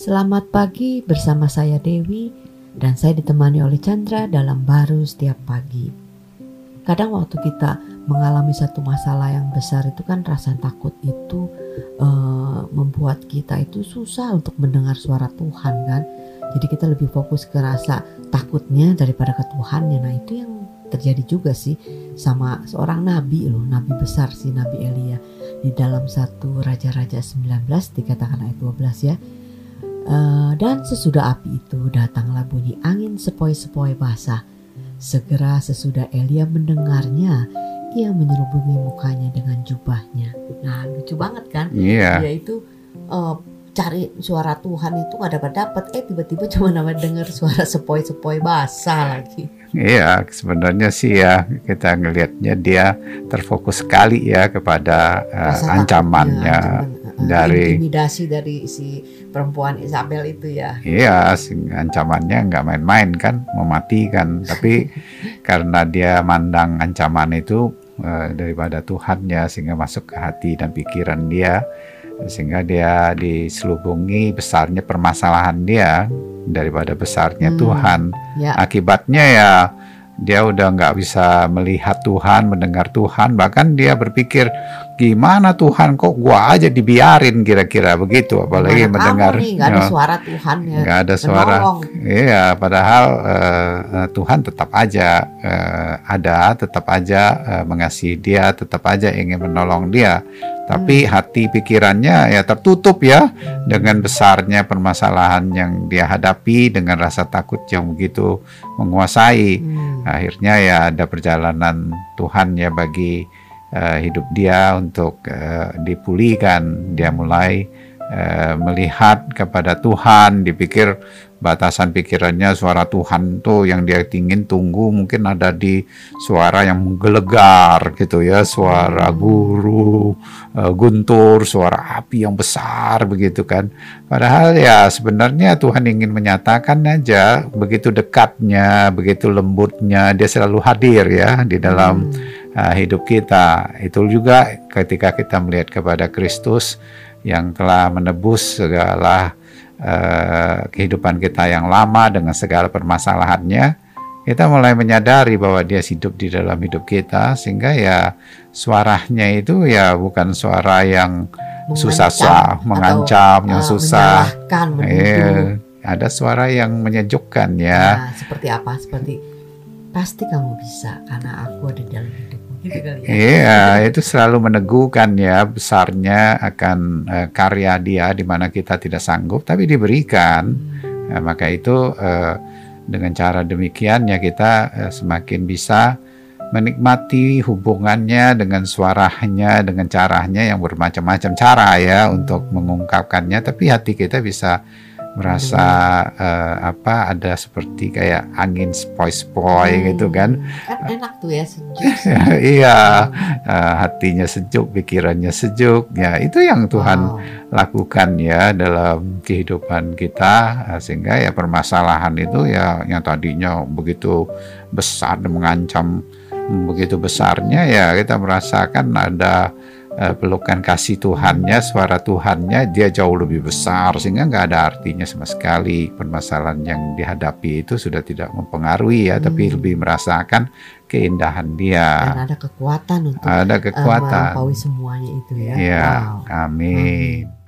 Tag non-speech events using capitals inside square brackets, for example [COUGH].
Selamat pagi bersama saya Dewi dan saya ditemani oleh Chandra dalam baru setiap pagi. Kadang waktu kita mengalami satu masalah yang besar itu kan rasa takut itu uh, membuat kita itu susah untuk mendengar suara Tuhan kan. Jadi kita lebih fokus ke rasa takutnya daripada ke Tuhannya. Nah itu yang terjadi juga sih sama seorang nabi loh, nabi besar sih Nabi Elia. Di dalam satu Raja-Raja 19 dikatakan ayat 12 ya Uh, dan sesudah api itu datanglah bunyi angin sepoi-sepoi basah. Segera sesudah Elia mendengarnya, ia menyelubungi mukanya dengan jubahnya. Nah lucu banget kan? Iya. Dia itu uh, cari suara Tuhan itu gak dapat dapat. Eh tiba-tiba cuma nama dengar suara sepoi-sepoi basah lagi. Iya, sebenarnya sih ya kita ngelihatnya dia terfokus sekali ya kepada uh, ancamannya. Ancaman dari intimidasi dari si perempuan Isabel itu ya. Iya, ancamannya nggak main-main kan, mematikan. Tapi [LAUGHS] karena dia mandang ancaman itu uh, daripada Tuhan ya, sehingga masuk ke hati dan pikiran dia, sehingga dia diselubungi besarnya permasalahan dia daripada besarnya hmm, Tuhan. Ya. Akibatnya ya dia udah nggak bisa melihat Tuhan, mendengar Tuhan, bahkan dia berpikir gimana Tuhan? Kok gua aja dibiarin kira-kira? Begitu, apalagi mendengar. nggak ada suara Tuhan ya, nggak ada suara, iya, padahal uh, Tuhan tetap aja uh, ada, tetap aja uh, mengasihi dia, tetap aja ingin menolong dia, tapi hmm. hati pikirannya ya tertutup ya dengan besarnya permasalahan yang dia hadapi dengan rasa takut yang begitu menguasai. Hmm akhirnya ya ada perjalanan Tuhan ya bagi uh, hidup dia untuk uh, dipulihkan dia mulai uh, melihat kepada Tuhan dipikir batasan pikirannya suara Tuhan tuh yang dia ingin tunggu mungkin ada di suara yang menggelegar gitu ya suara guru uh, guntur suara api yang besar begitu kan. Padahal ya sebenarnya Tuhan ingin menyatakan aja begitu dekatnya begitu lembutnya dia selalu hadir ya di dalam uh, hidup kita. Itu juga ketika kita melihat kepada Kristus yang telah menebus segala uh, kehidupan kita yang lama dengan segala permasalahannya, kita mulai menyadari bahwa dia hidup di dalam hidup kita sehingga ya suaranya itu ya bukan suara yang susah susah mengancam yang uh, susah. eh, ada suara yang menyejukkan ya. Nah, seperti apa? Seperti pasti kamu bisa karena aku ada dalam hidup Gitu ya. Iya, itu selalu meneguhkan ya besarnya akan uh, karya dia di mana kita tidak sanggup tapi diberikan. Hmm. Uh, maka itu uh, dengan cara demikian ya kita uh, semakin bisa menikmati hubungannya dengan suaranya, dengan caranya yang bermacam-macam cara ya untuk mengungkapkannya tapi hati kita bisa merasa uh, apa ada seperti kayak angin spoi-spoi hmm. gitu kan kan enak tuh ya sejuk [LAUGHS] iya uh, hatinya sejuk pikirannya sejuk ya itu yang Tuhan wow. lakukan ya dalam kehidupan kita uh, sehingga ya permasalahan itu ya yang tadinya begitu besar dan mengancam begitu besarnya ya kita merasakan ada uh, pelukan kasih Tuhannya, suara Tuhannya, dia jauh lebih besar sehingga nggak ada artinya sama sekali permasalahan yang dihadapi itu sudah tidak mempengaruhi ya, hmm. tapi lebih merasakan keindahan dia. Dan ada kekuatan untuk ada kekuatan. Uh, semuanya itu ya. Ya, wow. amin. amin.